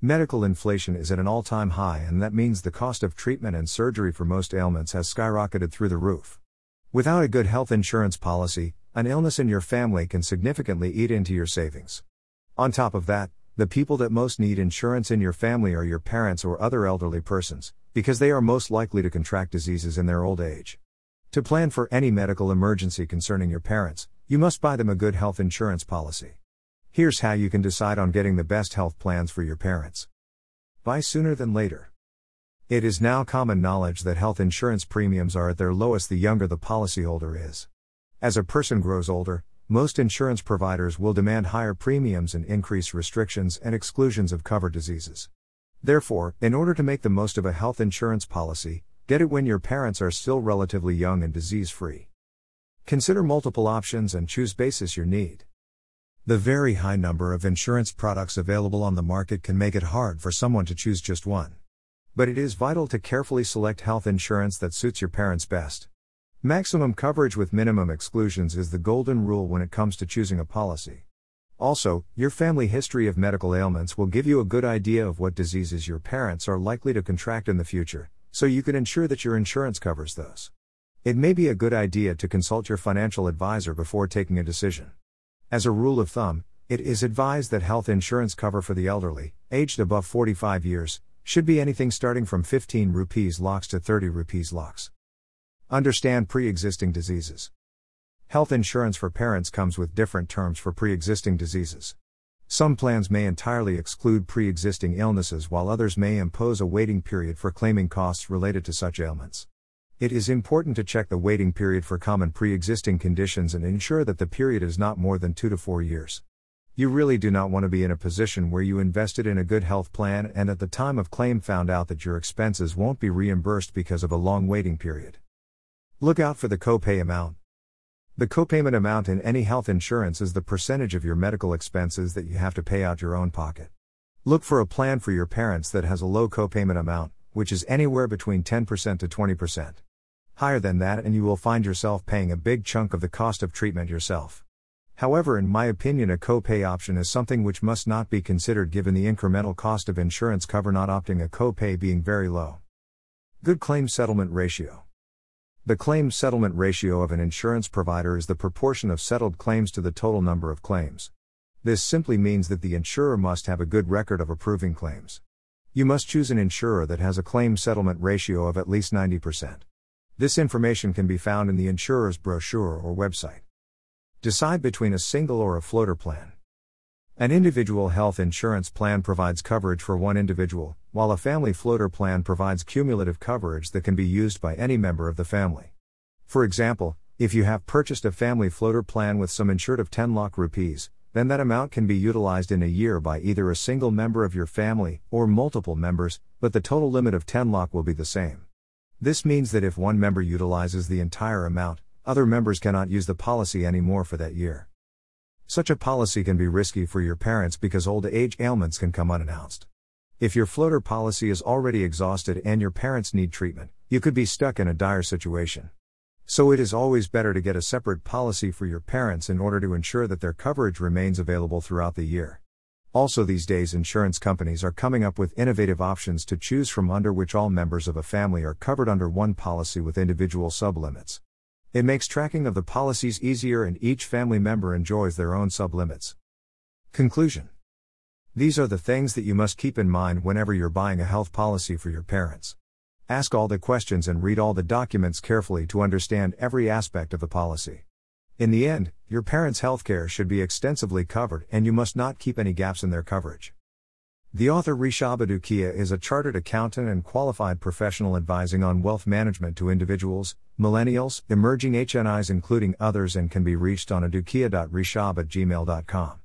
Medical inflation is at an all time high, and that means the cost of treatment and surgery for most ailments has skyrocketed through the roof. Without a good health insurance policy, an illness in your family can significantly eat into your savings. On top of that, the people that most need insurance in your family are your parents or other elderly persons, because they are most likely to contract diseases in their old age. To plan for any medical emergency concerning your parents, you must buy them a good health insurance policy. Here's how you can decide on getting the best health plans for your parents. Buy sooner than later. It is now common knowledge that health insurance premiums are at their lowest the younger the policyholder is. As a person grows older, most insurance providers will demand higher premiums and increase restrictions and exclusions of covered diseases. Therefore, in order to make the most of a health insurance policy, Get it when your parents are still relatively young and disease free. Consider multiple options and choose basis your need. The very high number of insurance products available on the market can make it hard for someone to choose just one. But it is vital to carefully select health insurance that suits your parents best. Maximum coverage with minimum exclusions is the golden rule when it comes to choosing a policy. Also, your family history of medical ailments will give you a good idea of what diseases your parents are likely to contract in the future, so you can ensure that your insurance covers those. It may be a good idea to consult your financial advisor before taking a decision. As a rule of thumb, it is advised that health insurance cover for the elderly, aged above 45 years, should be anything starting from 15 rupees lakhs to 30 rupees lakhs. Understand pre existing diseases. Health insurance for parents comes with different terms for pre existing diseases. Some plans may entirely exclude pre existing illnesses, while others may impose a waiting period for claiming costs related to such ailments. It is important to check the waiting period for common pre existing conditions and ensure that the period is not more than 2 to 4 years. You really do not want to be in a position where you invested in a good health plan and at the time of claim found out that your expenses won't be reimbursed because of a long waiting period. Look out for the copay amount. The copayment amount in any health insurance is the percentage of your medical expenses that you have to pay out your own pocket. Look for a plan for your parents that has a low copayment amount, which is anywhere between 10% to 20%. Higher than that, and you will find yourself paying a big chunk of the cost of treatment yourself. However, in my opinion, a copay option is something which must not be considered given the incremental cost of insurance cover not opting a copay being very low. Good claim settlement ratio. The claim settlement ratio of an insurance provider is the proportion of settled claims to the total number of claims. This simply means that the insurer must have a good record of approving claims. You must choose an insurer that has a claim settlement ratio of at least 90%. This information can be found in the insurer's brochure or website. Decide between a single or a floater plan. An individual health insurance plan provides coverage for one individual, while a family floater plan provides cumulative coverage that can be used by any member of the family. For example, if you have purchased a family floater plan with sum insured of 10 lakh rupees, then that amount can be utilized in a year by either a single member of your family or multiple members, but the total limit of 10 lakh will be the same. This means that if one member utilizes the entire amount, other members cannot use the policy anymore for that year. Such a policy can be risky for your parents because old age ailments can come unannounced. If your floater policy is already exhausted and your parents need treatment, you could be stuck in a dire situation. So it is always better to get a separate policy for your parents in order to ensure that their coverage remains available throughout the year. Also, these days, insurance companies are coming up with innovative options to choose from under which all members of a family are covered under one policy with individual sublimits. It makes tracking of the policies easier and each family member enjoys their own sublimits. Conclusion These are the things that you must keep in mind whenever you're buying a health policy for your parents. Ask all the questions and read all the documents carefully to understand every aspect of the policy. In the end, your parents' healthcare should be extensively covered and you must not keep any gaps in their coverage. The author Rishabh Adukia is a chartered accountant and qualified professional advising on wealth management to individuals, millennials, emerging HNIs, including others, and can be reached on adukia.rishabh at gmail.com.